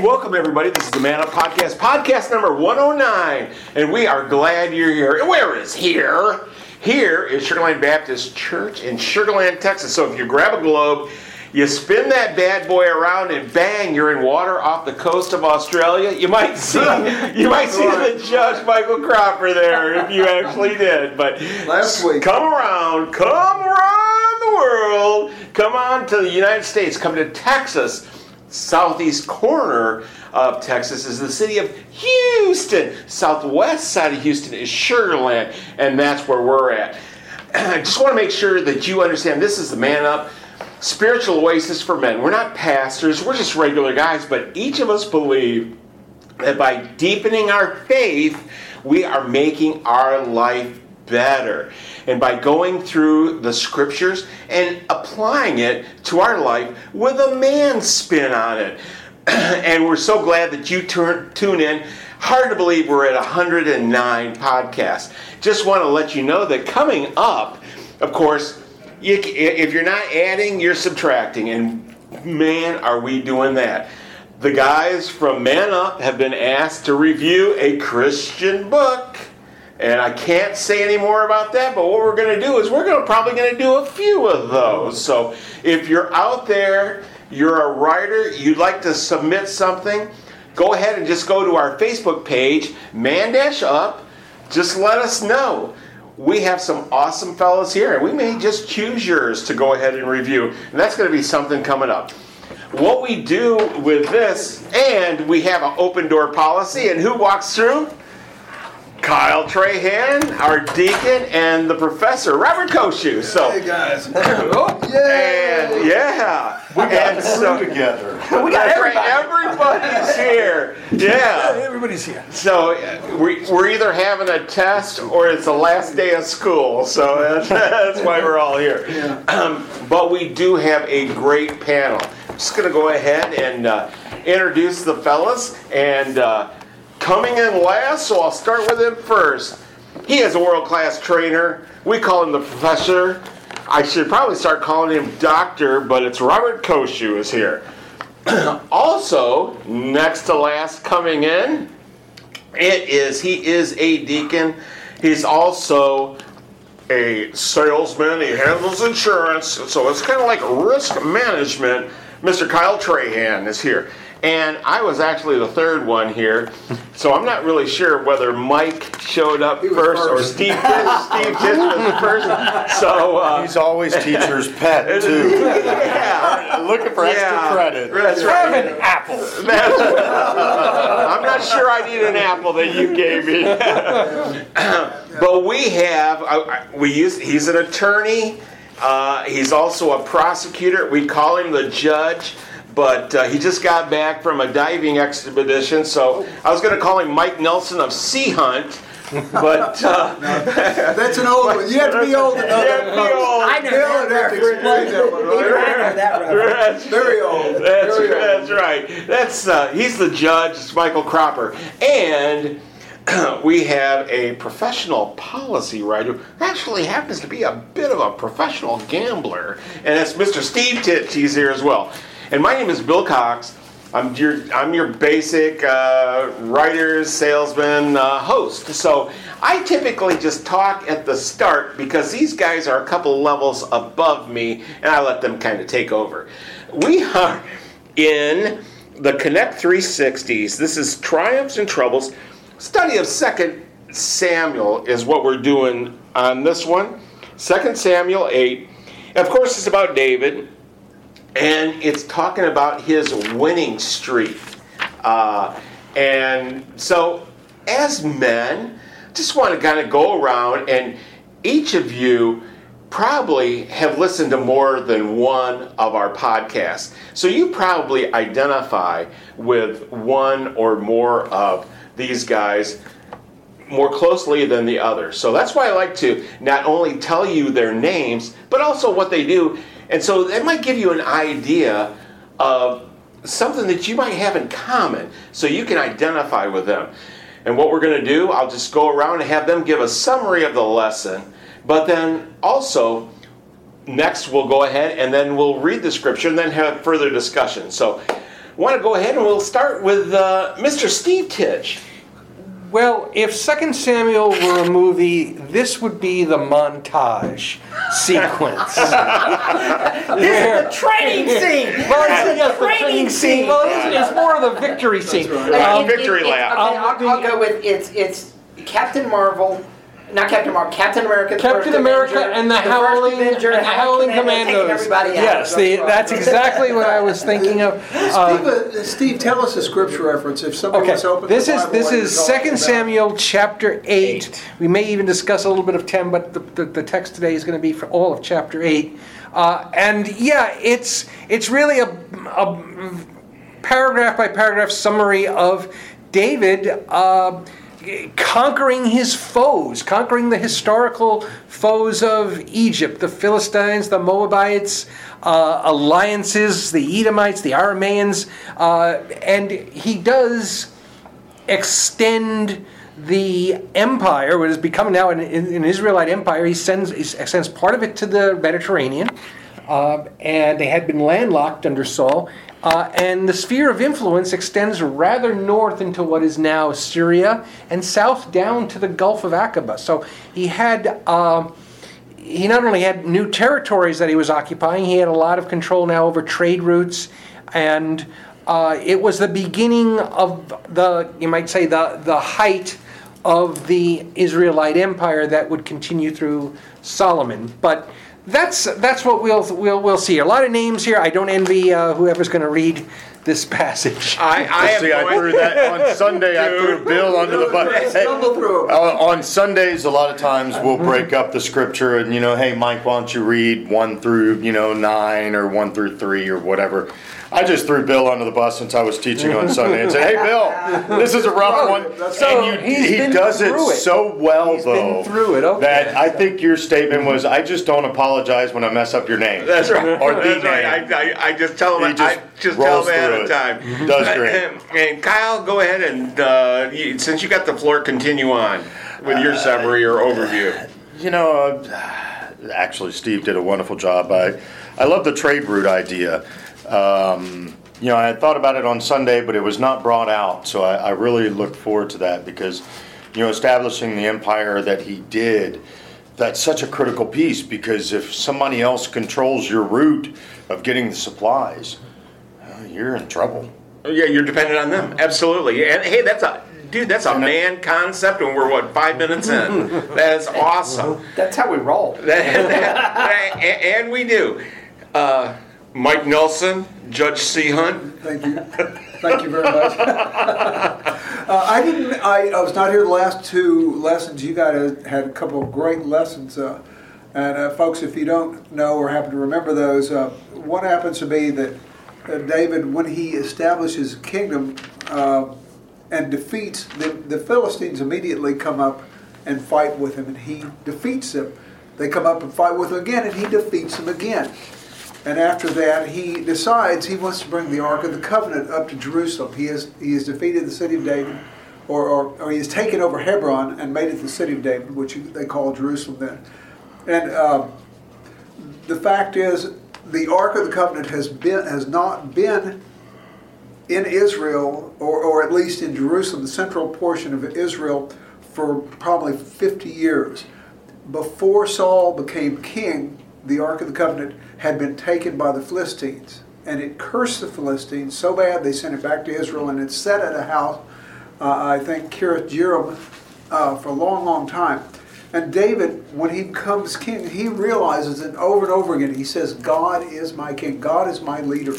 And welcome everybody. This is the Man Up Podcast, podcast number 109. And we are glad you're here. Where is here? Here is Sugarland Baptist Church in Sugarland, Texas. So if you grab a globe, you spin that bad boy around and bang, you're in water off the coast of Australia. You might see you might see the judge Michael Cropper there if you actually did. But Last week. come around, come around the world, come on to the United States, come to Texas southeast corner of Texas is the city of Houston. Southwest side of Houston is Sugarland, and that's where we're at. I just want to make sure that you understand this is the Man Up spiritual oasis for men. We're not pastors, we're just regular guys, but each of us believe that by deepening our faith, we are making our life better. And by going through the scriptures and applying it to our life with a man spin on it. and we're so glad that you turn, tune in. Hard to believe we're at 109 podcasts. Just want to let you know that coming up, of course, you, if you're not adding, you're subtracting. And man, are we doing that. The guys from Man Up have been asked to review a Christian book. And I can't say any more about that, but what we're going to do is we're to probably going to do a few of those. So if you're out there, you're a writer, you'd like to submit something, go ahead and just go to our Facebook page, Man Dash Up. Just let us know. We have some awesome fellows here, and we may just choose yours to go ahead and review. And that's going to be something coming up what we do with this, and we have an open door policy, and who walks through? Kyle Trahan, our deacon, and the professor, Robert Koshu. So, Hey guys. and yeah, we got and so, together. we got everybody's here. Yeah. Everybody's here. So we, we're either having a test or it's the last day of school. So that's, that's why we're all here. Um, but we do have a great panel. I'm just going to go ahead and uh, introduce the fellas. And uh, coming in last, so I'll start with him first. He is a world class trainer. We call him the professor. I should probably start calling him doctor, but it's Robert Koshu is here. also, next to last coming in, it is he is a deacon. He's also a salesman. He handles insurance, so it's kind of like risk management. Mr. Kyle Trahan is here. And I was actually the third one here, so I'm not really sure whether Mike showed up was first, or. Steve Titch, Steve Titch was first. So uh, He's always teacher's pet too. yeah, Looking for extra Yeah. credit. That's right. Have an apple. I'm not sure I need an apple that you gave me. but we have, I- I- we use, he's an attorney. Uh, he's also a prosecutor. We call him the judge. But uh, he just got back from a diving expedition, so I was going to call him Mike Nelson of Sea Hunt. But uh, That's an old one. You have to be old enough. know You have that. to be old. I know Bill would have to explain that one, right? That's- Very old. That's, Very old. that's right. That's uh, he's the judge, it's Michael Cropper, and we have a professional policy writer who actually happens to be a bit of a professional gambler, and that's Mr. Steve Titch. He's here as well. And my name is Bill Cox. I'm your I'm your basic uh, writer, salesman, uh, host. So I typically just talk at the start because these guys are a couple levels above me, and I let them kind of take over. We are in the Connect 360s. This is Triumphs and Troubles. Study of Second Samuel is what we're doing on this one. Second Samuel 8. Of course, it's about David and it's talking about his winning streak. Uh, and so, as men, just want to kind of go around and each of you probably have listened to more than one of our podcasts. So you probably identify with one or more of these guys more closely than the other. So that's why I like to not only tell you their names, but also what they do. And so that might give you an idea of something that you might have in common so you can identify with them. And what we're going to do, I'll just go around and have them give a summary of the lesson, but then also next we'll go ahead and then we'll read the scripture and then have further discussion. So I want to go ahead and we'll start with uh, Mr. Steve Titch. Well, if Second Samuel were a movie, this would be the montage sequence. This is the training scene. Well, it's, is yes, the the training scene. Well, it's, it's more of the victory scene. Uh, Um, victory lap. Okay, I'll, I'll go with it's it's Captain Marvel, not Captain Marvel, Captain America. the Captain first America Avenger, and the, first Howling Avenger, and the Howling Commando Commandos. Out. Yes, the, that's exactly what I was thinking of. Uh, Steve, uh, Steve, tell us a scripture reference if somebody Okay, wants to open this the is Bible this is Second Samuel chapter eight. We may even discuss a little bit of ten, but the, the, the text today is going to be for all of chapter eight. Uh, and yeah, it's it's really a, a paragraph by paragraph summary of David. Uh, Conquering his foes, conquering the historical foes of Egypt, the Philistines, the Moabites, uh, alliances, the Edomites, the Arameans, uh, and he does extend the empire, what is becoming now an, an Israelite empire. He sends he sends part of it to the Mediterranean, uh, and they had been landlocked under Saul. Uh, and the sphere of influence extends rather north into what is now Syria and south down to the Gulf of Aqaba. So he had. Uh, he not only had new territories that he was occupying, he had a lot of control now over trade routes, and uh, it was the beginning of the, you might say, the, the height of the Israelite empire that would continue through Solomon. But that's that's what we'll we'll, we'll see. A lot of names here. I don't envy uh, whoever's going to read this passage. I, I am See, I threw that on Sunday. I threw Bill under the bus. Hey, Stumble through it. uh, on Sundays, a lot of times we'll break up the scripture and you know, hey, Mike, why don't you read one through you know nine or one through three or whatever. I just threw Bill under the bus since I was teaching on Sunday and said, "Hey, Bill, this is a rough one." So and you, he does it, it. so well, He's been though, through it, okay. that I think your statement was, "I just don't apologize when I mess up your name." That's right. Or the That's name. right. I, I, I just tell them. He just I just tell rolls ahead through of it. time. Does great. And, and Kyle, go ahead and uh, you, since you got the floor, continue on with your summary or overview. You know, uh, actually, Steve did a wonderful job. I, I love the trade route idea. Um, you know, I had thought about it on Sunday, but it was not brought out. So I, I really look forward to that because, you know, establishing the empire that he did, that's such a critical piece because if somebody else controls your route of getting the supplies, uh, you're in trouble. Yeah, you're dependent on them. Absolutely. And hey, that's a dude. That's a man concept, and we're what five minutes in. That's awesome. That's how we roll. and we do. Uh, Mike Nelson, Judge Sea Hunt. Thank you. Thank you very much. uh, I didn't. I, I was not here the last two lessons. You guys had a couple of great lessons. Uh, and uh, folks, if you don't know or happen to remember those, uh, what happens to be that uh, David, when he establishes a kingdom uh, and defeats the, the Philistines, immediately come up and fight with him, and he defeats them. They come up and fight with him again, and he defeats them again. And after that, he decides he wants to bring the Ark of the Covenant up to Jerusalem. He has, he has defeated the city of David, or, or, or he has taken over Hebron and made it the city of David, which they call Jerusalem then. And uh, the fact is, the Ark of the Covenant has been has not been in Israel, or, or at least in Jerusalem, the central portion of Israel, for probably 50 years. Before Saul became king, the Ark of the Covenant had been taken by the Philistines. And it cursed the Philistines so bad they sent it back to Israel and it sat at a house, uh, I think, Kiriath Jearim, uh, for a long, long time. And David, when he becomes king, he realizes it over and over again. He says, God is my king, God is my leader.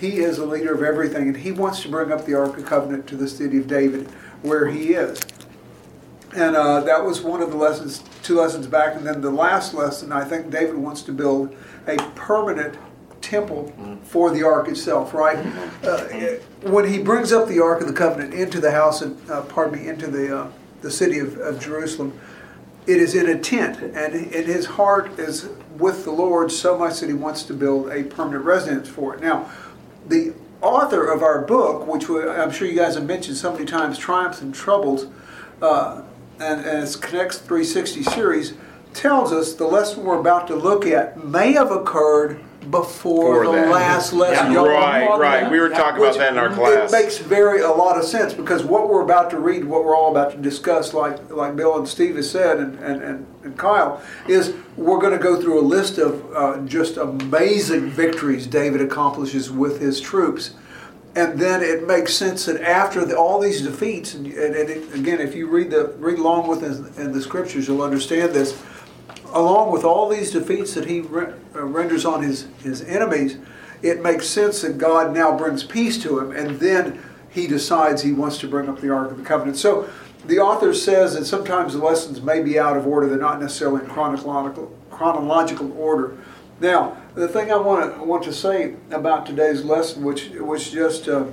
He is the leader of everything, and he wants to bring up the Ark of Covenant to the city of David, where he is. And uh, that was one of the lessons, two lessons back. And then the last lesson, I think David wants to build a permanent temple for the ark itself, right? Uh, when he brings up the ark of the covenant into the house, and uh, pardon me, into the uh, the city of, of Jerusalem, it is in a tent, and, and his heart is with the Lord so much that he wants to build a permanent residence for it. Now, the author of our book, which I'm sure you guys have mentioned so many times, Triumphs and Troubles, uh, and, and it's Connects 360 series, tells us the lesson we're about to look at may have occurred before Before the that. last lesson. Y'all Right, right. that? We were talking about that in our class. It makes very a lot of sense because what we're about to read, what we're all about to discuss, like like Bill and Steve has said, and and, and, and Kyle, is we're going to go through a list of uh, just amazing victories David accomplishes with his troops. And then it makes sense that after the, all these defeats, and, and, and it, again, if you read the read along with us in the scriptures, you'll understand this along with all these defeats that he re- uh, renders on his, his enemies, it makes sense that God now brings peace to him, and then he decides he wants to bring up the Ark of the Covenant. So the author says that sometimes the lessons may be out of order, they're not necessarily in chronological, chronological order. Now, the thing I want to, want to say about today's lesson, which was just uh,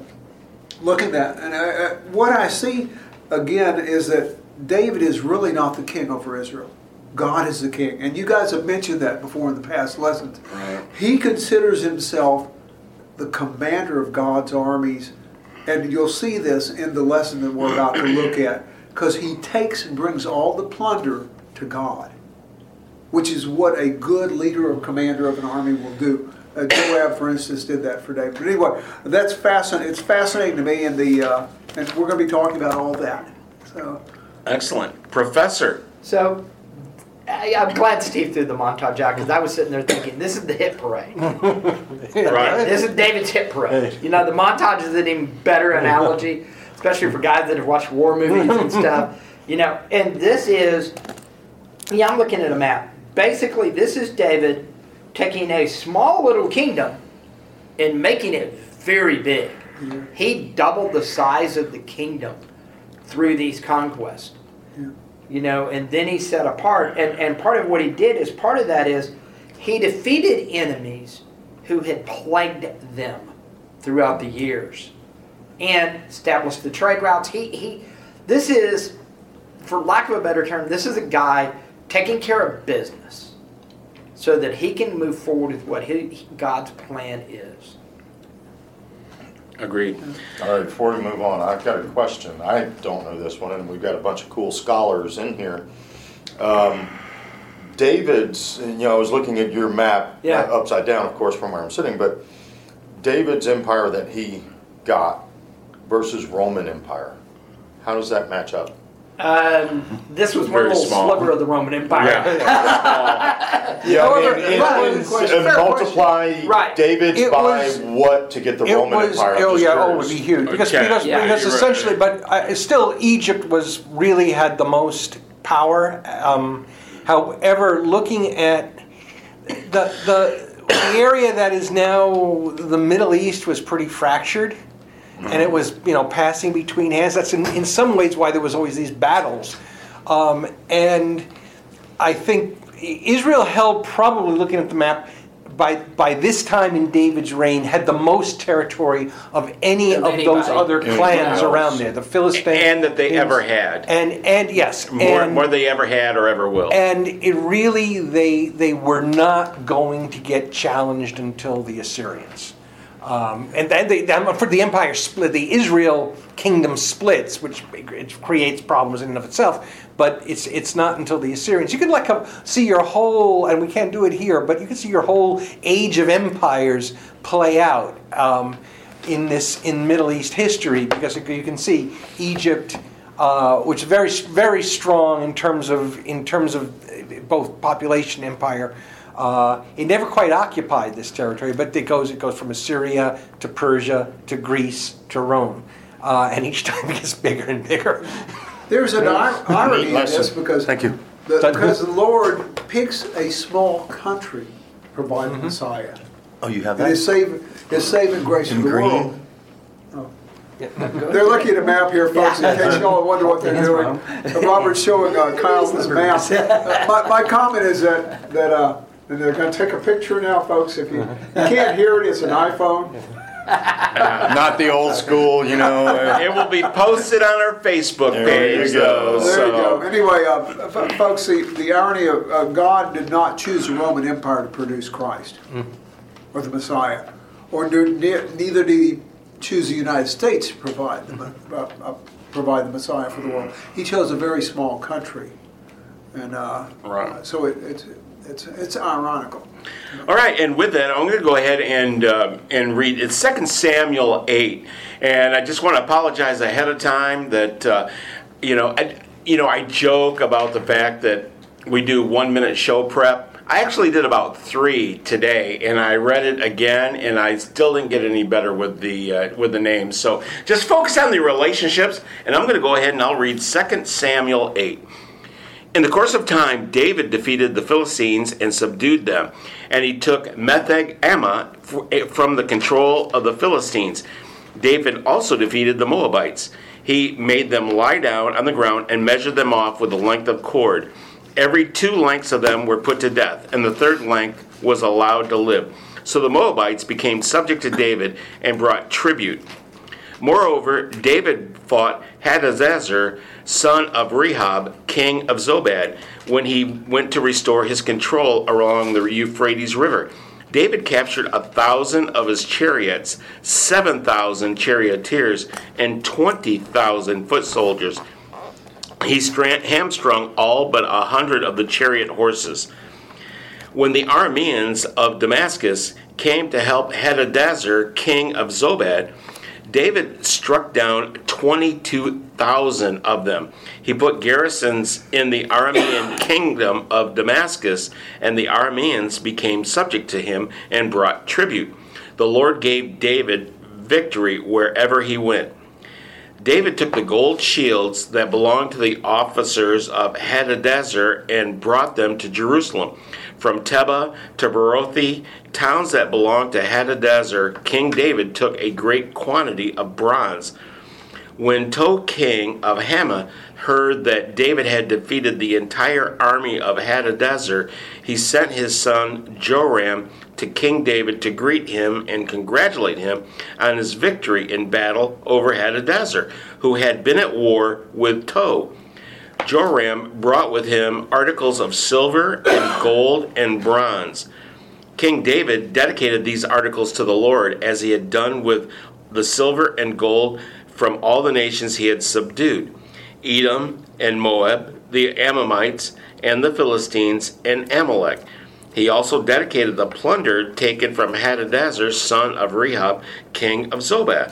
looking at, and I, I, what I see again is that David is really not the king over Israel. God is the king. And you guys have mentioned that before in the past lessons. He considers himself the commander of God's armies. And you'll see this in the lesson that we're about to look at. Because he takes and brings all the plunder to God, which is what a good leader or commander of an army will do. Uh, Joab, for instance, did that for David. But anyway, that's fascinating. It's fascinating to me, and the uh, and we're going to be talking about all that. So, Excellent. Professor. So, I, I'm glad Steve threw the montage out because I was sitting there thinking, this is the hit parade. Right. This is David's hit parade. You know, the montage is an even better analogy, especially for guys that have watched war movies and stuff. You know, and this is, yeah, I'm looking at a map. Basically, this is David taking a small little kingdom and making it very big. He doubled the size of the kingdom through these conquests you know, and then he set apart. And, and part of what he did is part of that is he defeated enemies who had plagued them throughout the years and established the trade routes. He, he, this is, for lack of a better term, this is a guy taking care of business so that he can move forward with what he, God's plan is. Agreed. All right, before we move on, I've got a question. I don't know this one, and we've got a bunch of cool scholars in here. Um, David's, you know, I was looking at your map, Yeah. uh, upside down, of course, from where I'm sitting, but David's empire that he got versus Roman Empire. How does that match up? Um, this was one Very little small. sliver of the Roman Empire. Yeah, However, I mean, it- well, it's- question. Fair multiply Right. David's It by was- what to get the It Roman was, Empire? I'm oh just yeah, oh, it would curious. be huge because Okay. because, Yeah, because you're right. essentially, but uh, still Egypt was really had the most power. Um, however, looking at the the the area that is now the Middle East was pretty fractured. And it was, you know, passing between hands. That's in, in some ways why there was always these battles. Um, and I think Israel held probably looking at the map by by this time in David's reign had the most territory of any Of of, those other clans else. around there. The Philistines And that they ever had. And and yes, More, and, more than they ever had or ever will. and it really they they were not going to get challenged until the Assyrians. Um, and then for the empire split, the Israel kingdom splits, which creates problems in and of itself. But it's it's not until the Assyrians. You can like uh, see your whole, and we can't do it here, but you can see your whole age of empires play out um, in this in Middle East history because you can see Egypt, uh, which is very very strong in terms of in terms of both population empire. Uh, it never quite occupied this territory, but it goes it goes from Assyria to Persia to Greece to Rome, uh, and each time it gets bigger and bigger. There's an ir- irony in this because Thank you. the, because the Lord picks a small country to provide Mm-hmm. Messiah. Oh, you have And His saving, His saving grace In to the green? world. Oh. They're looking at a map here, folks, in case y'all wonder what they're doing. Robert's showing uh, Kyle this map. Uh, My, my comment is that, that, uh, and they're gonna take a picture now, folks. If you, you can't hear it, it's an iPhone. Not the old school, you know. uh, It will be posted on our Facebook There you page, go. though. There you go. So Anyway, uh, f- folks, the, the irony of, uh, God did not choose the Roman Empire to produce Christ or the Messiah, or do, ne- neither did he choose the United States to provide the, uh, uh, provide the Messiah for the world. He chose a very small country, and uh, Right. so it, it's it's it's ironical. All right, and with that, I'm going to go ahead and uh, and read. It's Second Samuel eight, and I just want to apologize ahead of time that uh, you know I, you know I joke about the fact that we do one minute show prep. I actually did about three today, and I read it again, and I still didn't get any better with the uh, with the names. So just focus on the relationships, and I'm going to go ahead and I'll read Second Samuel eight. In the course of time, David defeated the Philistines and subdued them, and he took Metheg Ammah eh, from the control of the Philistines. David also defeated the Moabites. He made them lie down on the ground and measured them off with a length of cord. Every two lengths of them were put to death, and the third length was allowed to live. So the Moabites became subject to David and brought tribute. Moreover, David fought Hadadezer, son of Rehob, king of Zobah, when he went to restore his control along the Euphrates River. David captured a thousand of his chariots, seven thousand charioteers, and twenty thousand foot soldiers. He hamstrung all but a hundred of the chariot horses. When the Arameans of Damascus came to help Hadadezer, king of Zobah, David struck down 22,000 of them. He put garrisons in the Aramean kingdom of Damascus, and the Arameans became subject to him and brought tribute. The Lord gave David victory wherever he went. David took the gold shields that belonged to the officers of Hadadezer and brought them to Jerusalem. From Tebah to Berothai, towns that belonged to Hadadezer, King David took a great quantity of bronze. When Tou king of Hamath heard that David had defeated the entire army of Hadadezer, he sent his son Joram to King David to greet him and congratulate him on his victory in battle over Hadadezer, who had been at war with Tou. Joram brought with him articles of silver and gold and bronze. King David dedicated these articles to the Lord as he had done with the silver and gold from all the nations he had subdued Edom and Moab, the Ammonites, and the Philistines, and Amalek. He also dedicated the plunder taken from Hadadezer, son of Rehob, king of Zobah.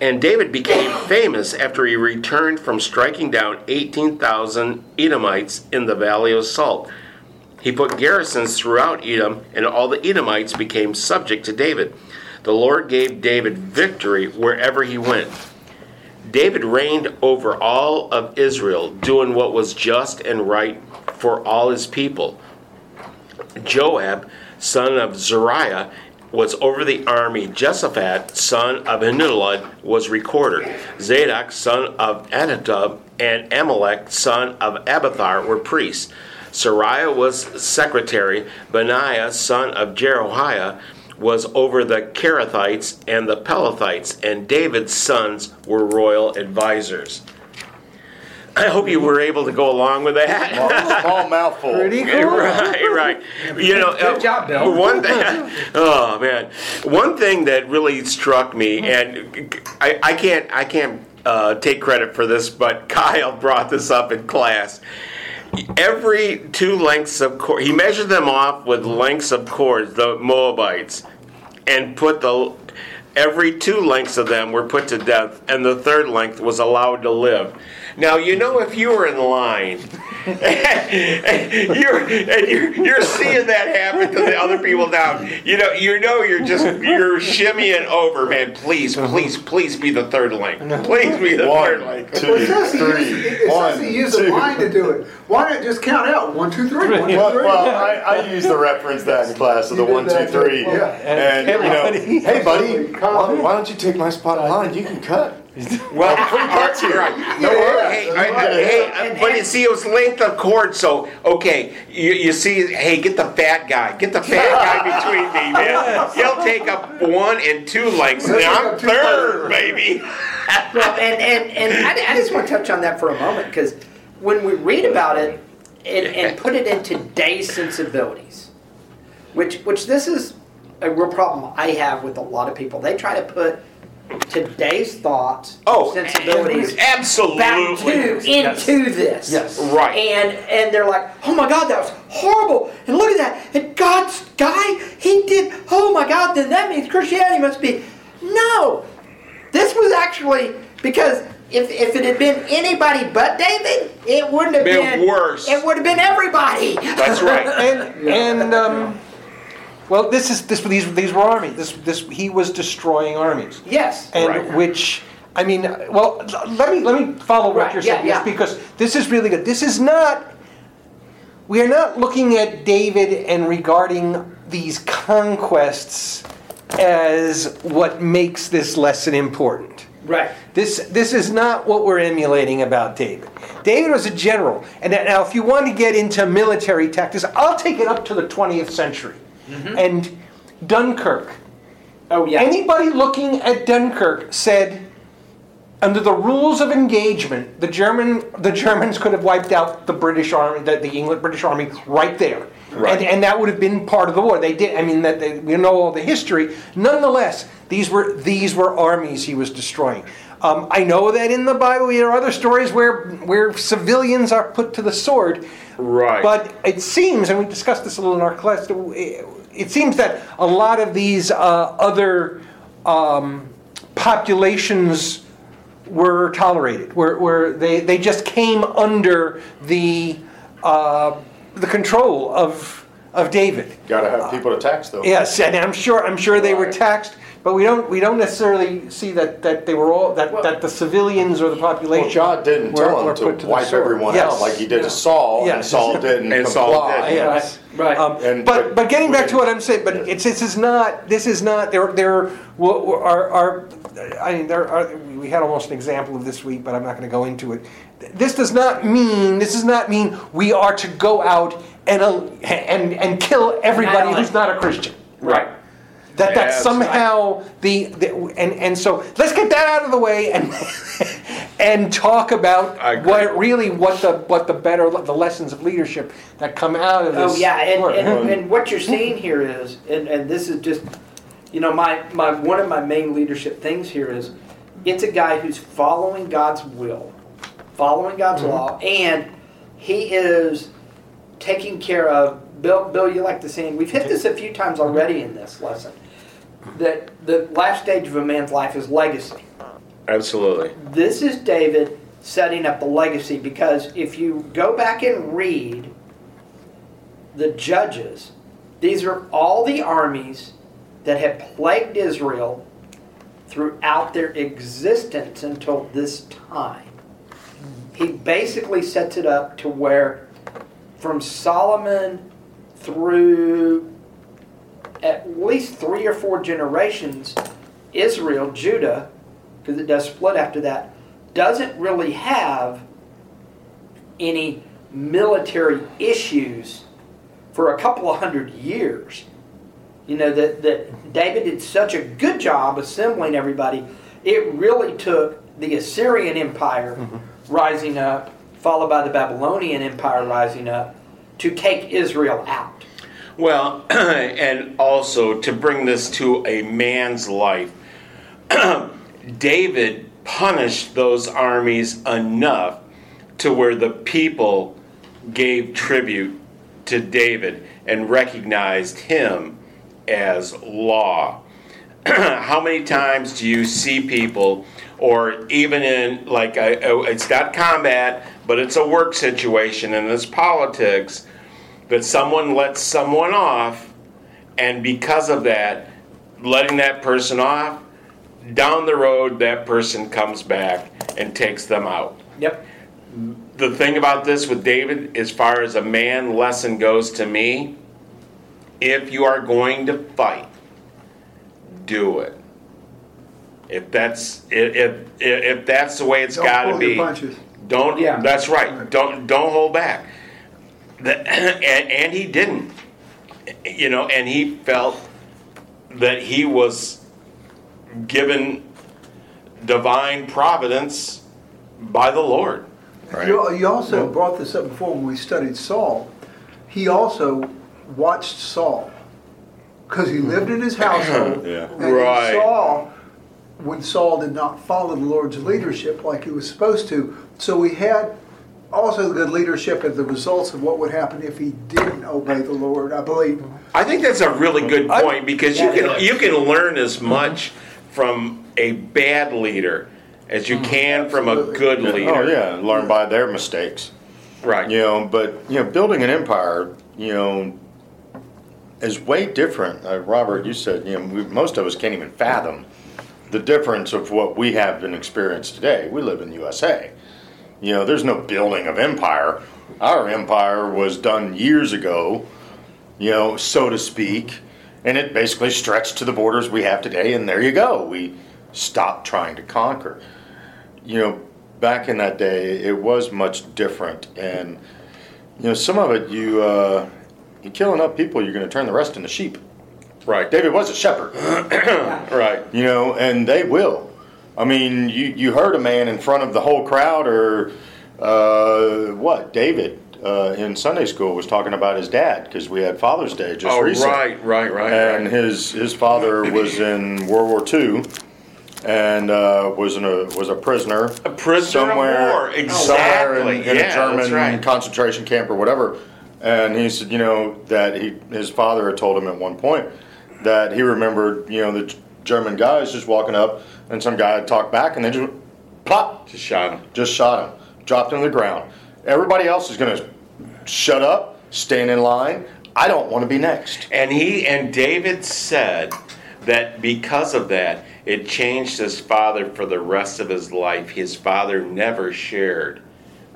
And David became famous after he returned from striking down 18,000 Edomites in the Valley of Salt. He put garrisons throughout Edom, and all the Edomites became subject to David. The Lord gave David victory wherever he went. David reigned over all of Israel, doing what was just and right for all his people. Joab, son of Zariah, was over the army. Josaphat, son of Hinulad, was recorder. Zadok, son of Anatub, and Amalek, son of Abathar, were priests. Sariah was secretary. Benaiah, son of Jerohiah, was over the Kerethites and the Pelethites, and David's sons were royal advisors. I hope you were able to go along with that. Small, small mouthful. Pretty cool. right, right. You know, Good uh, job, Bill. One thing, oh man, one thing that really struck me, and I, I can't, I can't uh, take credit for this, but Kyle brought this up in class. Every two lengths of cord, he measured them off with lengths of cords, the Moabites, and put the every two lengths of them were put to death, and the third length was allowed to live. Now you know if you were in line, and you're and you're, you're seeing that happen to the other people down. You know, you know you're just you're shimmying over, man. Please, please, please be the third length. Please be the third One, length. two, Well, it says he three. used, it One, says he used a line to do it. Why not just count out one, two, three. Well, well I, I use the reference that in class of the one, two, three, did one, two, that, three, yeah. and you know, Hey, buddy. hey buddy, Colin, why don't you take my spot in line? You can cut. Well, all right, no, hey, hey, hey, but you see, it was length of cord, so, okay, you, you see, hey, get the fat guy, get the fat guy between me, man. He'll take up one and two lengths, and I'm third, baby. Well, and, and, and I, I just want to touch on that for a moment because when we read about it and, and put it in today's sensibilities, which which this is a real problem I have with a lot of people. They try to put today's thoughts, Oh, sensibilities back absolutely. to into this. Yes. Right. And and they're like, oh my God, that was horrible. And look at that. And God's guy, he did. Oh my God, then that means Christianity must be. No, this was actually because. If, if it had been anybody but David, it wouldn't have Been been worse. It would have been everybody. That's right. and and um, well, this is this these these were armies. This this he was destroying armies, yes. and Right. which I mean, well, let me let me follow what Right, you're yeah, saying yeah. yes, because this is really good. This is not. We are not looking at David and regarding these conquests as what makes this lesson important. Right. This this is not what we're emulating about David. David was a general, and now if you want to get into military tactics, I'll take it up to the 20th century, and Dunkirk. Oh yeah. Anybody looking at Dunkirk said, under the rules of engagement, the German the Germans could have wiped out the British army, the, the English British army, right there, Right. and and that would have been part of the war. They did. I mean, that they, we know all the history. Nonetheless, these were these were armies he was destroying. Um, I know that in the Bible there are other stories where where civilians are put to the sword. Right. But it seems, and we discussed this a little in our class, it seems that a lot of these uh, other um, populations were tolerated, where, where they, they just came under the, uh, the control of, of David. Got to have people to tax though. Yes, and I'm sure, I'm sure they were taxed, but we don't, we don't necessarily see that, that they were all, that, that the civilians or the population. Well, God didn't were- tell were him put to wipe sword. everyone Yes. out like he did Yeah. to Saul, and Yes. Saul didn't And Saul comply. didn't. Yes. Right. Um, And- but but- but getting back to what I'm saying, but it's this is not this is not there there are are I mean there are we had almost an example of this week, but I'm not going to go into it. This does not mean this does not mean we are to go out and uh, and and kill everybody Annihilate. who's not a Christian. Right. That that Yes. somehow the, the and and so let's get that out of the way and and talk about what really what the what the better the lessons of leadership that come out of this. Oh yeah, and, work. and, and what you're seeing here is, and, and this is just, you know, my, my one of my main leadership things here is, it's a guy who's following God's will, following God's Mm-hmm. law, and he is taking care of. Bill, Bill, you like the saying? We've hit this a few times already in this lesson. That the last stage of a man's life is legacy. Absolutely. This is David setting up the legacy because if you go back and read the judges, these are all the armies that have plagued Israel throughout their existence until this time. He basically sets it up to where from Solomon through at least three or four generations, Israel, Judah, because it does split after that, doesn't really have any military issues for a couple of hundred years. You know, that, that David did such a good job assembling everybody, it really took the Assyrian Empire mm-hmm. rising up, followed by the Babylonian Empire rising up, to take Israel out. Well, and also to bring this to a man's life, David punished those armies enough to where the people gave tribute to David and recognized him as law. How many times do you see people, or even in like a, a- oh, it's not combat, but it's a work situation and it's politics, that someone lets someone off, and because of that, letting that person off, down the road that person comes back and takes them out. Yep. The thing about this with David, as far as a man lesson goes to me, if you are going to fight, do it. If that's if if, if that's the way it's Don't got to be, punches. don't. Yeah. That's right. Don't don't hold back. The, and and he didn't. You know, and he felt that he was given divine providence by the Lord. Right. You, you also brought this up before when we studied Saul. He also watched Saul because he lived in his household Yeah. and he Right. saw when Saul did not follow the Lord's leadership like he was supposed to. So he had also good leadership as the results of what would happen if he didn't obey the Lord. I believe. I think that's a really good point because you can you can learn as much from a bad leader as you can from a good leader. Oh yeah, learn by their mistakes. Right. You know, but you know, building an empire, you know, is way different. Uh, Robert, you said you know we, most of us can't even fathom the difference of what we have and experience today. We live in the USA. You know, there's no building of empire. Our empire was done years ago, you know, so to speak, and it basically stretched to the borders we have today. And there you go. We stopped trying to conquer. You know, back in that day, it was much different, and you know, some of it you uh, you kill enough people, you're going to turn the rest into sheep. Right. David was a shepherd. Right. you know, and they will. I mean, you, you heard a man in front of the whole crowd, or uh, what? David uh, in Sunday school was talking about his dad because we had Father's Day just Oh, recently, right, right, right. and right. his his father was in World War II, and uh, was in a was a prisoner, A prisoner somewhere war, somewhere in, exactly. in Yeah, a German right. concentration camp or whatever. And he said, you know, that he his father had told him at one point that he remembered, you know, the German guys just walking up and some guy talked back and they just plop, Just shot him. just shot him, dropped him to the ground. Everybody else is going to shut up, stand in line. I don't want to be next. And he and David said that because of that, it changed his father for the rest of his life. His father never shared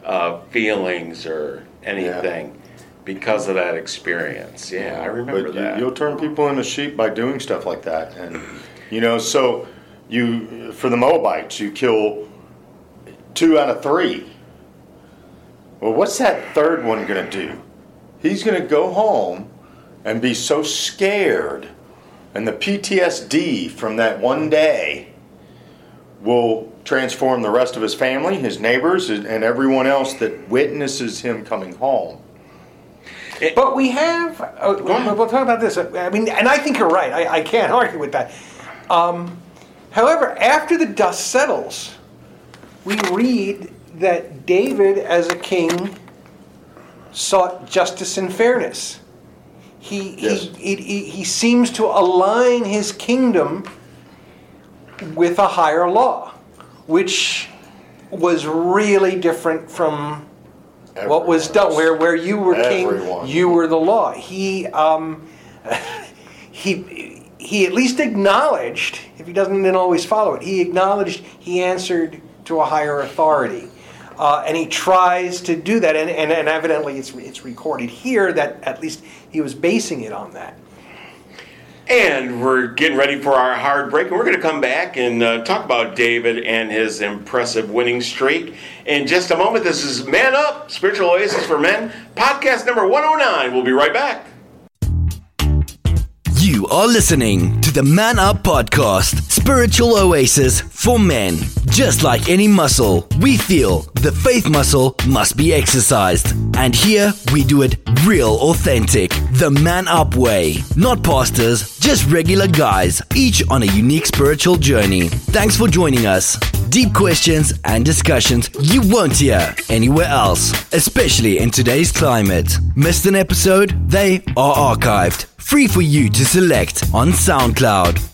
uh, feelings or anything because of that experience. Yeah, I remember but you, that. you'll turn people into sheep by doing stuff like that, and you know. So you, for the Moabites, you kill two out of three. Well, what's that third one going to do? He's going to go home and be so scared, and the PTSD from that one day will transform the rest of his family, his neighbors, and everyone else that witnesses him coming home. But we have, uh, we'll we'll talk about this. I mean, and I think you're right. I, I can't argue with that. Um, however, after the dust settles, we read that David, as a king, sought justice and fairness. He, Yes. he, he, he seems to align his kingdom with a higher law, which was really different from what was done where where you were king you were the law he um he he at least acknowledged if he doesn't then always follow it he acknowledged he answered to a higher authority uh, and he tries to do that and, and, and evidently it's it's recorded here that at least he was basing it on that And we're getting ready for our hard break, and we're going to come back and uh, talk about David and his impressive winning streak in just a moment. This is Man Up, Spiritual Oasis for Men, podcast number 109. We'll be right back. Are listening to the Man Up Podcast, spiritual oasis for men. Just like any muscle, we feel the faith muscle must be exercised. And here we do it real authentic, the Man Up way. Not pastors, just regular guys, each on a unique spiritual journey. Thanks for joining us. Deep questions and discussions you won't hear anywhere else, especially in today's climate. Missed an episode? They are archived free for you to select on SoundCloud.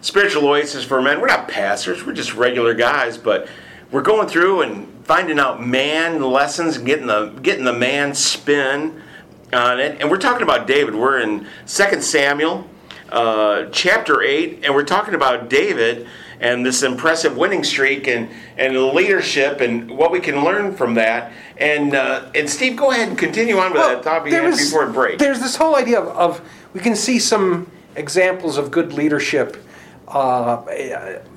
Spiritual Oasis for Men. We're not pastors, we're just regular guys, but we're going through and finding out man lessons, getting the getting the man spin on it. And we're talking about David. We're in 2 Samuel, uh, chapter eight, and we're talking about David and this impressive winning streak and and leadership and what we can learn from that. And uh, and Steve, go ahead and continue on with that topic was- before it breaks. There's this whole idea of, of we can see some examples of good leadership uh,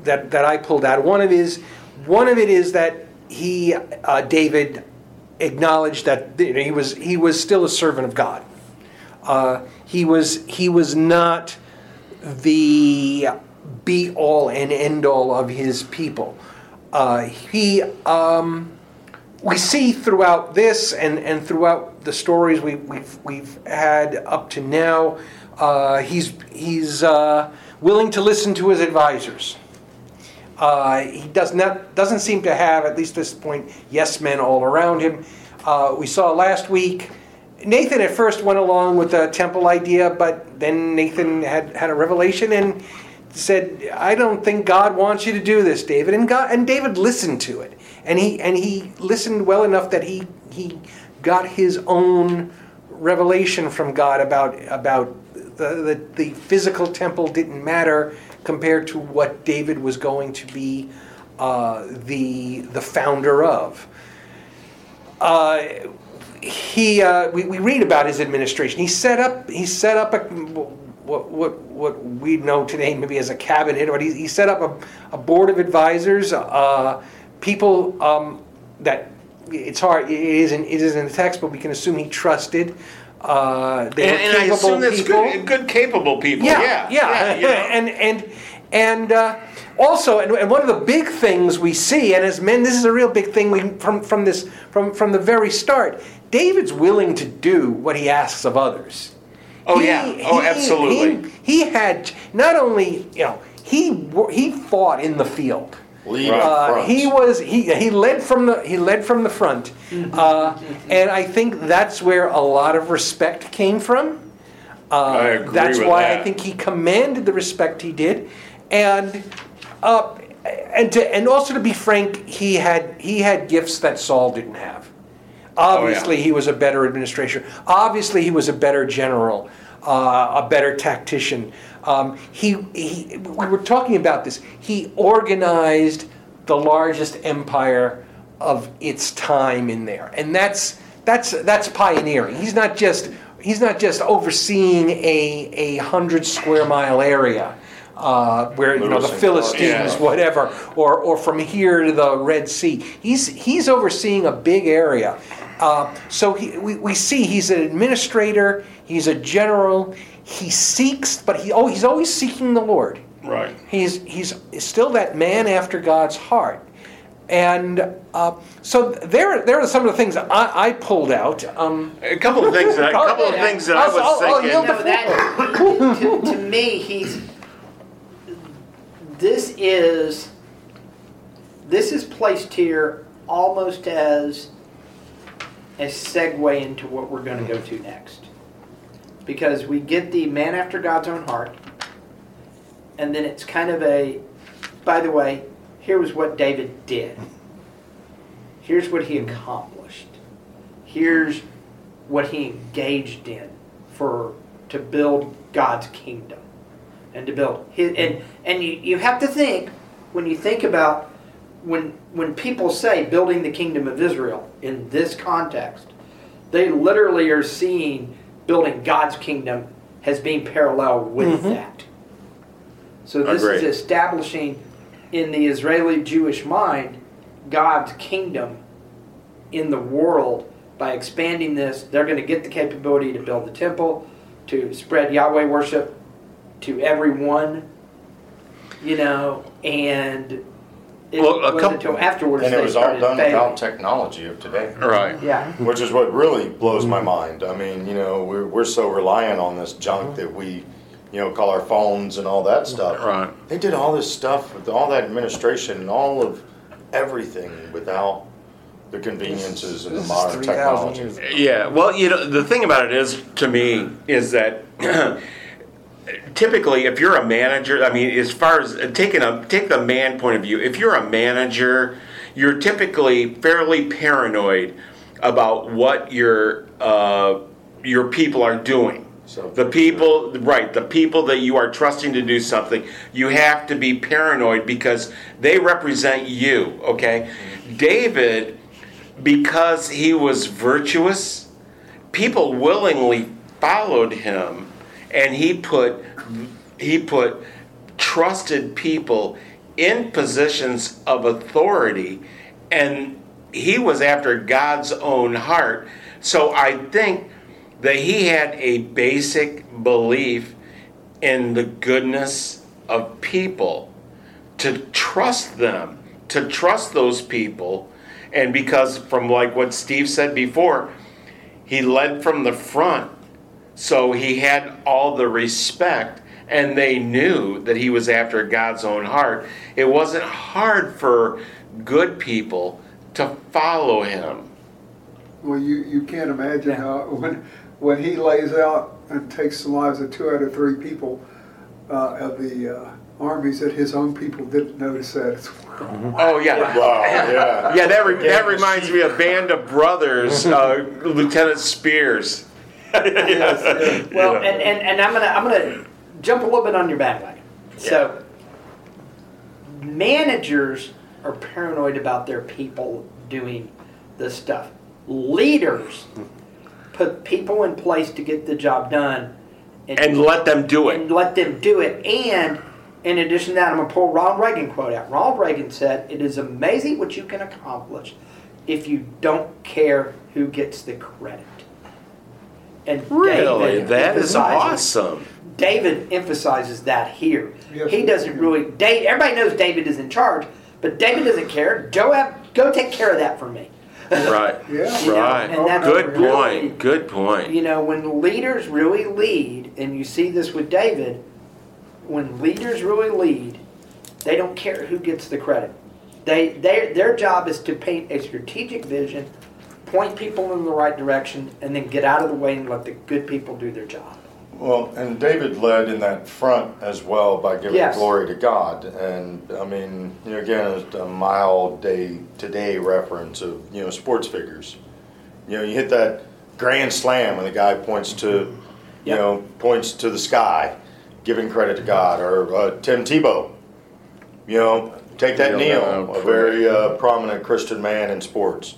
that that I pulled out. One of is one of it is that he uh, David acknowledged that you know, he was he was still a servant of God. Uh, he was he was not the be all and end all of his people. Uh, he um, we see throughout this and, and throughout the stories we, we've, we've had up to now, uh, he's, he's uh, willing to listen to his advisors. Uh, he does not, doesn't seem to have, at least this point, yes men all around him. Uh, we saw last week, Nathan at first went along with the temple idea, but then Nathan had, had a revelation and said, I don't think God wants you to do this, David. And God and David listened to it. And he and he listened well enough that he he got his own revelation from God about about the, the, the physical temple didn't matter compared to what David was going to be uh, the the founder of. Uh, he uh, we, we read about his administration. He set up he set up a what what what we know today maybe as a cabinet, but he, he set up a, a board of advisors, uh, people um, that it's hard. It isn't it isn't in the text, but we can assume he trusted. Uh, they and, were and I capable assume that's people. good, good, capable people. Yeah, Yeah, yeah, know. and and and uh, also, and, and one of the big things we see, and as men, this is a real big thing we, from from this from from the very start. David's willing to do what he asks of others. Oh, yeah. Oh, absolutely. He, he had not only you know he he fought in the field. Lead Uh, front. he was he he led from the he led from the front, uh, and I think that's where a lot of respect came from. Uh, I agree that's with why that. I think he commanded the respect he did, and uh, and to, and also to be frank, he had he had gifts that Saul didn't have. Obviously, he was a better administrator. Obviously, he was a better general, uh, a better tactician. Um, he, he, we were talking about this. He organized the largest empire of its time in there, and that's that's that's pioneering. He's not just he's not just overseeing a a hundred square mile area. Uh, where you know the Philistines, Clark. whatever, or or from here to the Red Sea. He's he's overseeing a big area. Uh, so he, we, we see he's an administrator. He's a general. He seeks, but he oh he's always seeking the Lord. Right. He's he's still that man after God's heart. And uh, so there, there are some of the things I, I pulled out. Um, A couple of things that a couple of things that I was I'll- I'll thinking. yield No, that, to, to me, he's. This is. This is placed here almost as a segue into what we're going to go to next. Because we get the man after God's own heart, and then it's kind of a. By the way, here was what David did. Here's what he accomplished. Here's what he engaged in for to build God's kingdom and to build his and and you, you have to think when you think about when when people say building the kingdom of Israel in this context, they literally are seeing building God's kingdom has been parallel with mm-hmm. that. So this Agreed. is establishing in the Israeli Jewish mind God's kingdom in the world by expanding this. They're going to get the capability to build the temple, to spread Yahweh worship to everyone, you know, and it Well, a wasn't couple- until afterwards And it they was all started done failing. without technology of today. Right. Yeah. Which is what really blows my mind. I mean, you know, we're, we're so reliant on this junk that we, you know, call our phones and all that stuff. Right. They did all this stuff with all that administration and all of everything without the conveniences and the this is modern 3,000 technology. years. Yeah, well, you know, the thing about it is, to me, is that typically, if you're a manager, I mean, as far as taking a take the man point of view, if you're a manager, you're typically fairly paranoid about what your uh, your people are doing. So- the people, right? The people that you are trusting to do something, you have to be paranoid because they represent you. Okay, David, because he was virtuous, people willingly followed him, and he put he put trusted people in positions of authority, and he was after God's own heart. So I think that he had a basic belief in the goodness of people, to trust them, to trust those people. And because, from like what Steve said before, he led from the front, so he had all the respect, and they knew that he was after God's own heart. It wasn't hard for good people to follow him. Well, you, you can't imagine how, when, when he lays out and takes the lives of two out of three people uh, of the uh, armies, that his own people didn't notice that as well. Oh yeah, Wow, yeah. yeah. That re- that reminds me of Band of Brothers, uh, Lieutenant Speirs. Well, and, and, and I'm gonna I'm gonna jump a little bit on your bandwagon. So managers are paranoid about their people doing this stuff. Leaders put people in place to get the job done and let them do it. and let them do it. And in addition to that, I'm going to pull Ronald Reagan quote out. Ronald Reagan said, "It is amazing what you can accomplish if you don't care who gets the credit." And Really, David that is awesome. David emphasizes that here. Yes, he he doesn't really. Dave, everybody knows David is in charge, but David doesn't care. Joab, go take care of that for me. Right. Yeah. You know, Right. and that's Good really- point. Good point. You know, when leaders really lead, and you see this with David, when leaders really lead, they don't care who gets the credit. They, they, their job is to paint a strategic vision, point people in the right direction, and then get out of the way and let the good people do their job. Well, and David led in that front as well by giving Yes. glory to God. And I mean, you know, again, it's a mild day to day reference of, you know, sports figures. You know, you hit that grand slam and the guy points to, you Yep. know, points to the sky, giving credit to God. Or uh, Tim Tebow, you know, take that Yeah, kneel, uh, a very uh, prominent Christian man in sports.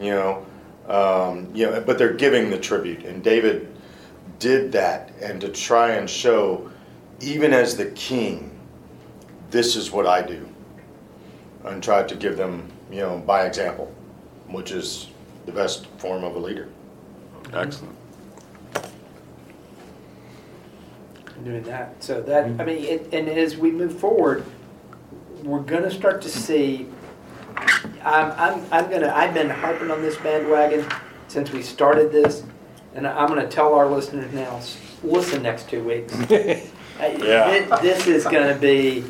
You know, um, you know, but they're giving the tribute, and David did that, and to try and show, even as the king, this is what I do, and tried to give them, you know, by example, which is the best form of a leader. Excellent. doing that. So that I mean, it, and as we move forward, we're going to start to see. I'm, I'm, I'm gonna. I've been harping on this bandwagon since we started this, and I'm going to tell our listeners now. Listen, next two weeks. Uh, yeah. This, this is going to be.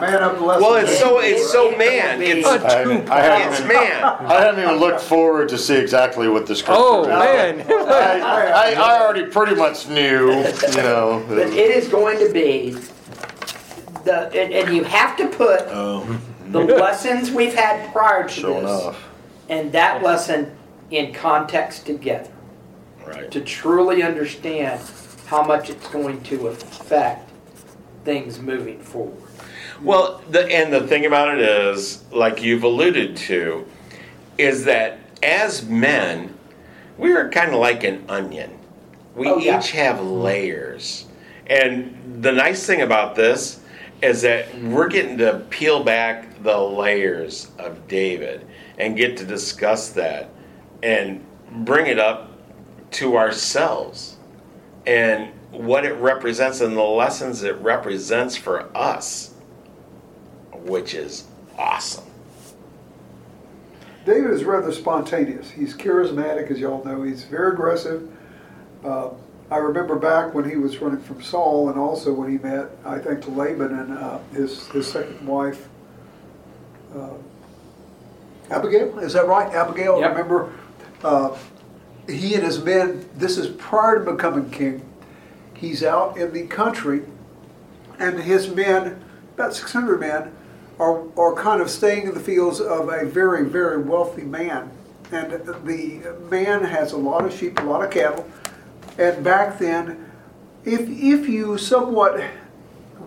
Man up the lesson. Well, it's so it's so man. It's I haven't, I haven't it's man. I haven't even looked forward to see exactly what this. Oh, is. man. I, I, I already pretty much knew, you know. But it is going to be the, and, and you have to put oh. The lessons we've had prior to Sure this enough. and that lesson in context together Right. to truly understand how much it's going to affect things moving forward. Well, the, and the thing about it is, like you've alluded to, is that as men, we are kind of like an onion. We Oh, yeah. each have layers. And the nice thing about this is that we're getting to peel back the layers of David and get to discuss that and bring it up to ourselves and what it represents and the lessons it represents for us, which is awesome. David is rather spontaneous. He's charismatic, as y'all know. He's very aggressive. Uh, I remember back when he was running from Saul, and also when he met, I think, Laban and uh, his his second wife, uh, Abigail. Is that right, Abigail? Yep. Remember, uh, he and his men. This is prior to becoming king. He's out in the country, and his men, about 600 men, are, are kind of staying in the fields of a very, very wealthy man. And the man has a lot of sheep, a lot of cattle. And back then, if, if you somewhat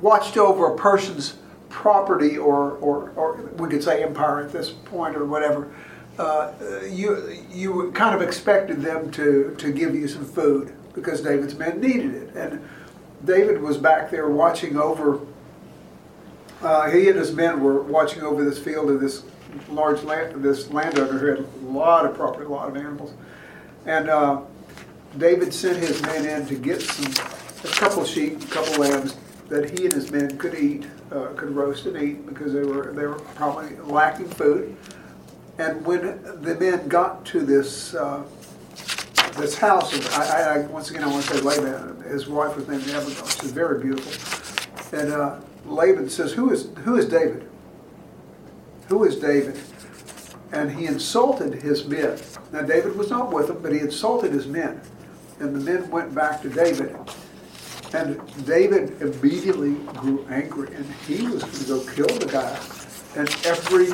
watched over a person's property or, or, or we could say empire at this point or whatever, uh, you, you kind of expected them to, to give you some food because David's men needed it. And David was back there watching over, uh, he and his men were watching over this field of this large land, this landowner who had a lot of property, a lot of animals. And uh, David sent his men in to get some, a couple sheep, a couple lambs that he and his men could eat, uh, could roast and eat because they were, they were probably lacking food. And when the men got to this, uh, this house, of, I, I, once again, I want to say Laban, his wife was named Abigail, she's very beautiful. And uh, Laban says, who is, who is David? Who is David? And he insulted his men. Now, David was not with them, but he insulted his men. And the men went back to David. And David immediately grew angry, and he was going to go kill the guy. And every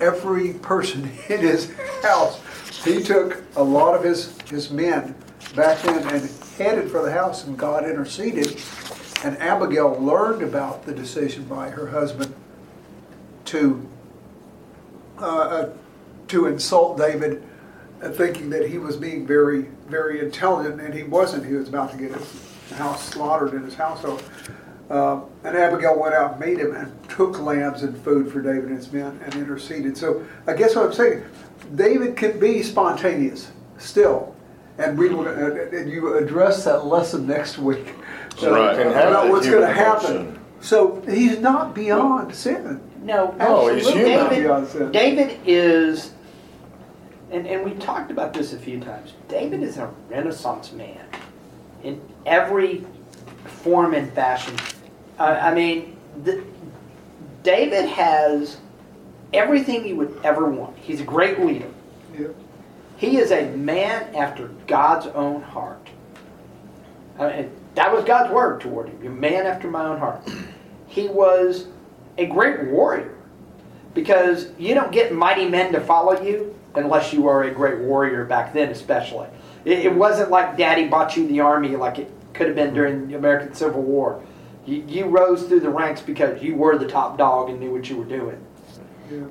every person in his house, he took a lot of his his men back in and headed for the house, and God interceded. And Abigail learned about the decision by her husband to uh, uh, to insult David, uh, thinking that he was being very very intelligent, and he wasn't. He was about to get his house slaughtered in his household. Uh, and Abigail went out and made him and took lambs and food for David and his men and interceded. So I guess what I'm saying, David can be spontaneous still. And we will, uh, and you address that lesson next week. So, Right. And about what's going to happen. So he's not beyond sin. No, No, he's absolutely. human. Beyond sin. David, David is, and, and we talked about this a few times. David is a Renaissance man in every form and fashion. Uh, I mean, the, David has everything you would ever want. He's a great leader. Yeah. He is a man after God's own heart. Uh, and that was God's word toward him. You're a man after my own heart. He was a great warrior because you don't get mighty men to follow you unless you were a great warrior back then, especially. It, it wasn't like daddy bought you the army like it could have been during the American Civil War. You, you rose through the ranks because you were the top dog and knew what you were doing.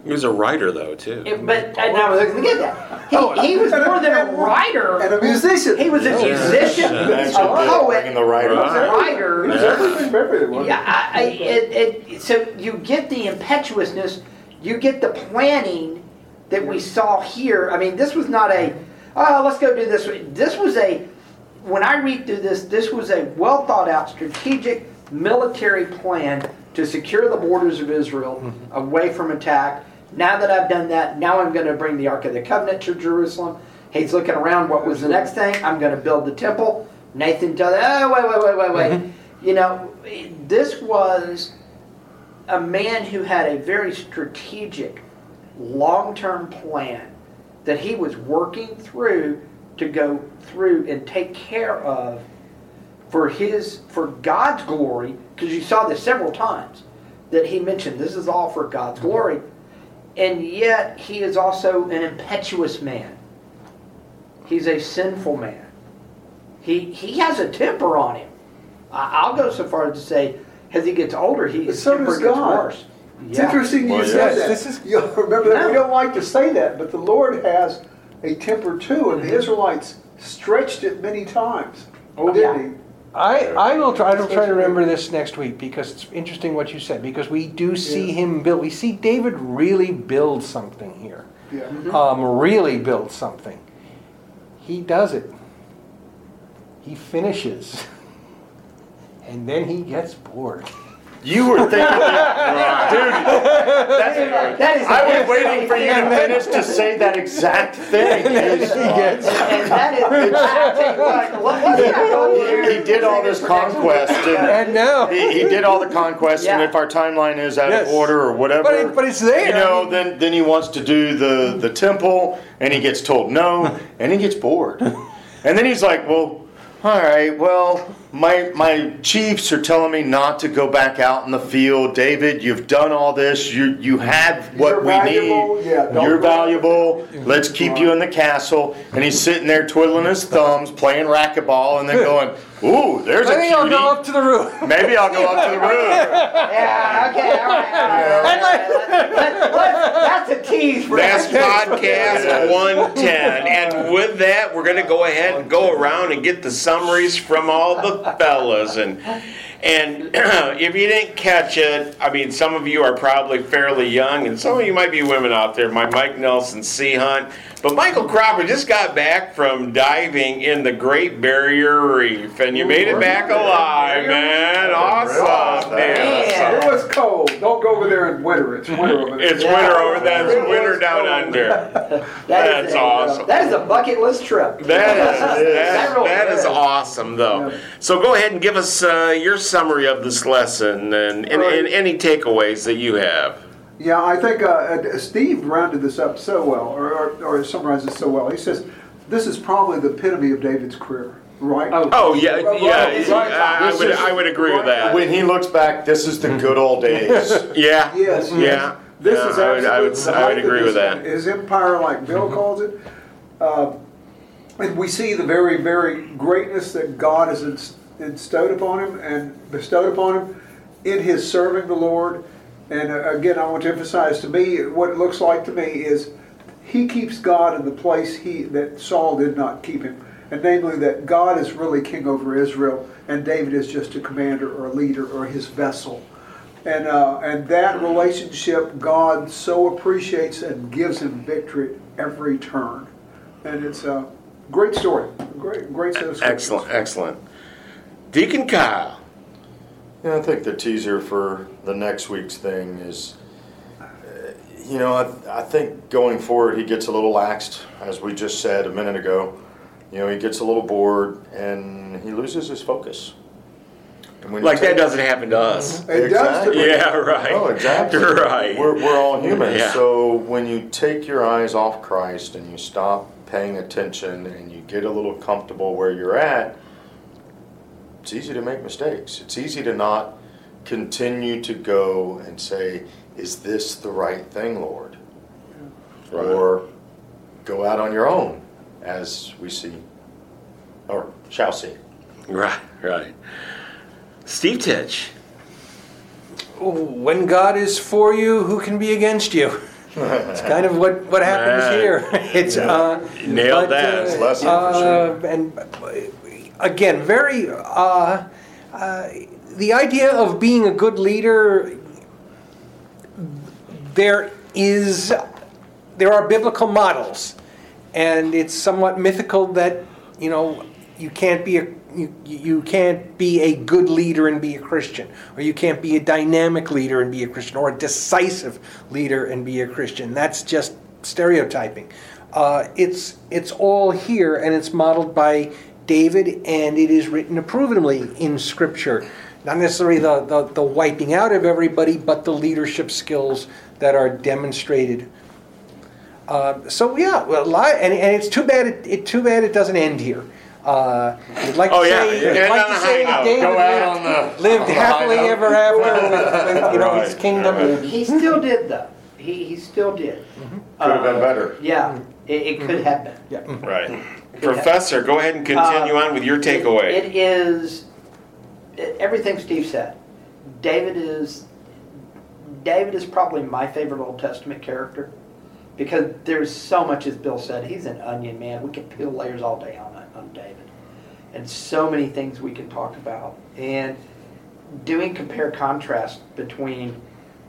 He was a writer, though, too. It- but and I was going to get that. He, oh, he was more than a writer. And a musician. He was a musician, And a poet, bring in the writer. a writer. He was everything for. Yeah, I, I, it, it, so you get the impetuousness, you get the planning that we saw here. I mean, this was not a, oh, let's go do this. This was a, when I read through this, this was a well thought out strategic military plan to secure the borders of Israel mm-hmm. away from attack. Now that I've done that, now I'm going to bring the Ark of the Covenant to Jerusalem. He's looking around. What was the next thing? I'm going to build the temple. Nathan tells, oh, wait, wait, wait, wait, wait. Mm-hmm. You know, this was a man who had a very strategic, long term plan that he was working through to go through and take care of for his for God's glory because you saw this several times that he mentioned this is all for God's glory. And yet he is also an impetuous man. He's a sinful man. He he has a temper on him. I, I'll go so far as to say as he gets older he, his so temper gets worse It's interesting you Well, said yes, that. this is- you remember that we don't like to say that, but the Lord has a temper too, and the mm-hmm. Israelites stretched it many times. Oh, didn't yeah. he? I, I will try. I will try to remember this next week because it's interesting what you said. Because we do see Yeah. him build. We see David really build something here. Yeah. Mm-hmm. Mm-hmm. Um, really build something. He does it. He finishes, and then he gets bored. You were thinking, that, dude. That's, that is I was waiting for you to finish to say that exact thing. and that is I what, what- what's that over here? He did all this conquest, and And now, he, he did all the conquest. And if our timeline is out Yes. of order or whatever, But it- but it's there. You know, then then he wants to do the the temple, and he gets told no, and he gets bored, and then he's like, well. All right. Well, my my chiefs are telling me not to go back out in the field. David, you've done all this. You you have what You're we valuable. need. Yeah, You're valuable. Let's keep you in the castle. And he's sitting there twiddling his thumbs, playing racquetball, and then going, "Ooh, there's I a think I'll go up to the roof. Maybe I'll go up to the roof." Yeah, okay, all right, all right. all right, all right. Let- let- let- That's a tease for That's podcast 110. And with that, we're going to go ahead and go around and get the summaries from all the fellas. And and if you didn't catch it, I mean, some of you are probably fairly young, and some of you might be women out there. My Mike Nelson Sea Hunt. But Michael Cropper just got back from diving in the Great Barrier Reef, and you made it back alive, man. Awesome, man. Man. It was cold. Don't go over there in winter. It's winter over there. It's winter over there. It's winter down under. That is That's a, uh, awesome. That is a bucket list trip. That is That that, really that is is. awesome, though. Yeah. So go ahead and give us uh, your summary of this lesson and, and, Right. and any takeaways that you have. Yeah, I think uh, uh, Steve rounded this up so well, or, or, or summarized it so well. He says, this is probably the epitome of David's career, right? Oh. Oh yeah, Right, yeah. right. I, I would I would agree with that. When he looks back, this is the good old days. Yeah. Yes, Yeah. This Yeah, is I would- I would- absolutely I would agree with his- that. His empire, like Bill calls it. Uh, and we see the very, very greatness that God has inst- instilled upon him and bestowed upon him in his serving the Lord. And uh, again, I want to emphasize to me, what it looks like to me is he keeps God in the place he that Saul did not keep him. And namely that God is really king over Israel and David is just a commander or a leader or his vessel. And, uh, and that relationship God so appreciates and gives him victory at every turn. And it's a great story. Great, great set of. Excellent, excellent. Deacon Kyle. Yeah, I think the teaser for the next week's thing is, uh, you know, I, I think going forward he gets a little laxed, as we just said a minute ago. You know, he gets a little bored and he loses his focus. And when Like that take- doesn't happen to us. It does to me. Yeah, right. Oh, exactly. Right. We're, we're all human. Yeah. So when you take your eyes off Christ and you stop paying attention and you get a little comfortable where you're at, it's easy to make mistakes. It's easy to not continue to go and say, Is this the right thing, Lord? Right. Or go out on your own, as we see, or shall see. Right, right. Steve Titch. When God is for you, who can be against you? It's kind of what, what happens Man. here. It's uh, Nailed but, that. uh, It's a lesson for sure. uh, And uh, again, very uh, uh, the idea of being a good leader. There is there are biblical models, and it's somewhat mythical that you know you can't be a you, you can't be a good leader and be a Christian, or you can't be a dynamic leader and be a Christian, or a decisive leader and be a Christian. That's just stereotyping. Uh, it's it's all here, and it's modeled by David, and it is written approvingly in Scripture. Not necessarily the, the, the wiping out of everybody, but the leadership skills that are demonstrated uh, so yeah, well, li- and, and it's too bad it, it too bad it doesn't end here. Uh, I'd like Oh, to yeah, say, yeah, I'd like to say that. David lived, the- lived happily high note. ever after with, with, you know his Right, kingdom. He still did though. He, he still did. Could have been better. Yeah, it, it could have been. Yeah. Right. Professor, go ahead and continue Uh, on with your takeaway. It is it- everything Steve said. David is David is probably my favorite Old Testament character because there's so much, as Bill said, he's an onion man. We could peel layers all day on on David, and so many things we can talk about. And doing compare contrast between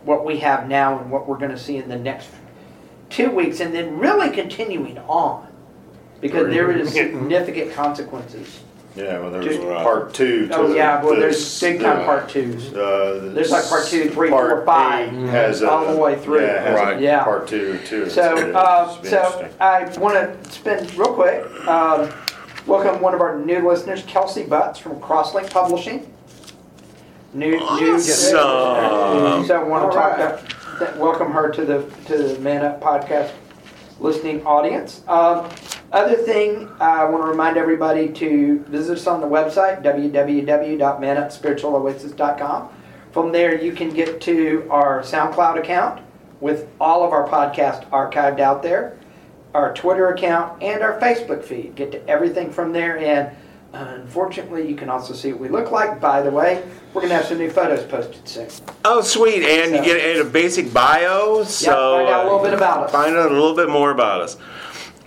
what we have now and what we're going to see in the next two weeks, and then really continuing on because there is significant consequences. Yeah, well, there's Just- part two. To Oh yeah, well, there's this, big time uh, part twos. Uh, There's like part two, three, part four, five, eight has a, all the way through. Yeah, has a Right. Yeah. Part two too. So, it's uh, be so interesting. I want to spend real quick. Um, welcome one of our new listeners, Kelsey Butts from Crosslink Publishing. New, new. Awesome. So I want to talk. right. About, welcome her to the to the Man Up podcast listening audience. Um, Other thing, I want to remind everybody to visit us on the website, www.manupspiritualoasis.com. From there, you can get to our SoundCloud account with all of our podcasts archived out there, our Twitter account, and our Facebook feed. Get to everything from there. And unfortunately, you can also see what we look like. By the way, we're going to have some new photos posted soon. Oh, sweet. And you get a basic bio. So find out a little bit about us. Find out a little bit more about us.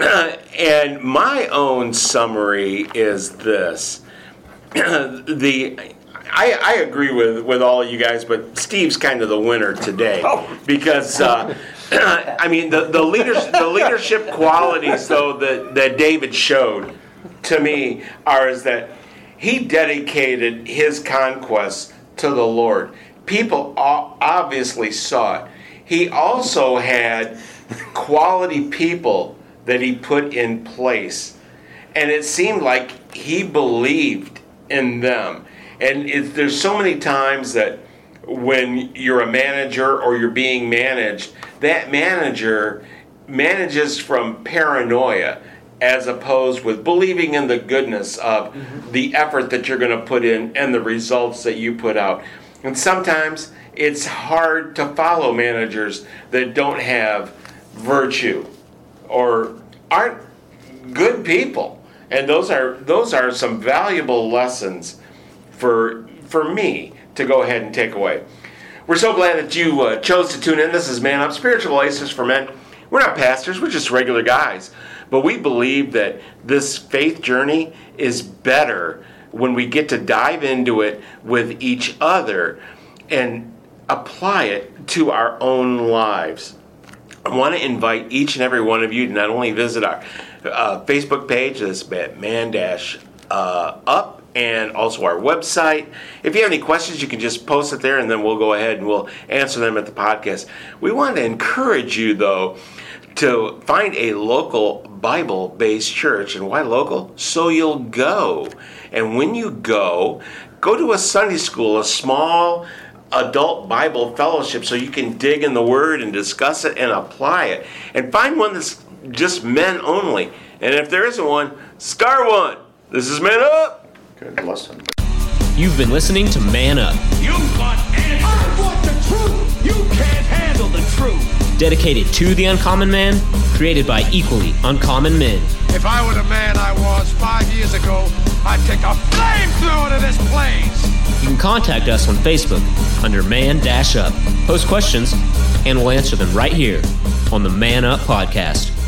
and my own summary is this. the I, I agree with, with all of you guys, but Steve's kind of the winner today because uh, I mean the the leadership the leadership qualities though that, that David showed to me are is that he dedicated his conquest to the Lord. People obviously saw it. He also had quality people that he put in place. And it seemed like he believed in them. And it, there's so many times that when you're a manager or you're being managed, that manager manages from paranoia as opposed with believing in the goodness of mm-hmm. the effort that you're going to put in and the results that you put out. And sometimes it's hard to follow managers that don't have virtue or aren't good people. And those are those are some valuable lessons for for me to go ahead and take away. We're so glad that you uh, chose to tune in. This is Man Up, Spiritual Oasis for Men. We're not pastors, we're just regular guys. But we believe that this faith journey is better when we get to dive into it with each other and apply it to our own lives. I want to invite each and every one of you to not only visit our uh, Facebook page, that's Man Dash uh, Up, and also our website. If you have any questions, you can just post it there, and then we'll go ahead and we'll answer them at the podcast. We want to encourage you, though, to find a local Bible based church. And why local? So you'll go. And when you go, go to a Sunday school, a small adult Bible fellowship, so you can dig in the Word and discuss it and apply it. And find one that's just men only. And if there isn't one, start one. This is Man Up. Good lesson. You've been listening to Man Up, You want answers. I want the truth. You can't handle the truth. dedicated to the uncommon man, created by equally uncommon men. If I were the man I was five years ago, I'd take a flamethrower to this place. You can contact us on Facebook under Man Dash Up. Post questions, and we'll answer them right here on the Man Up Podcast.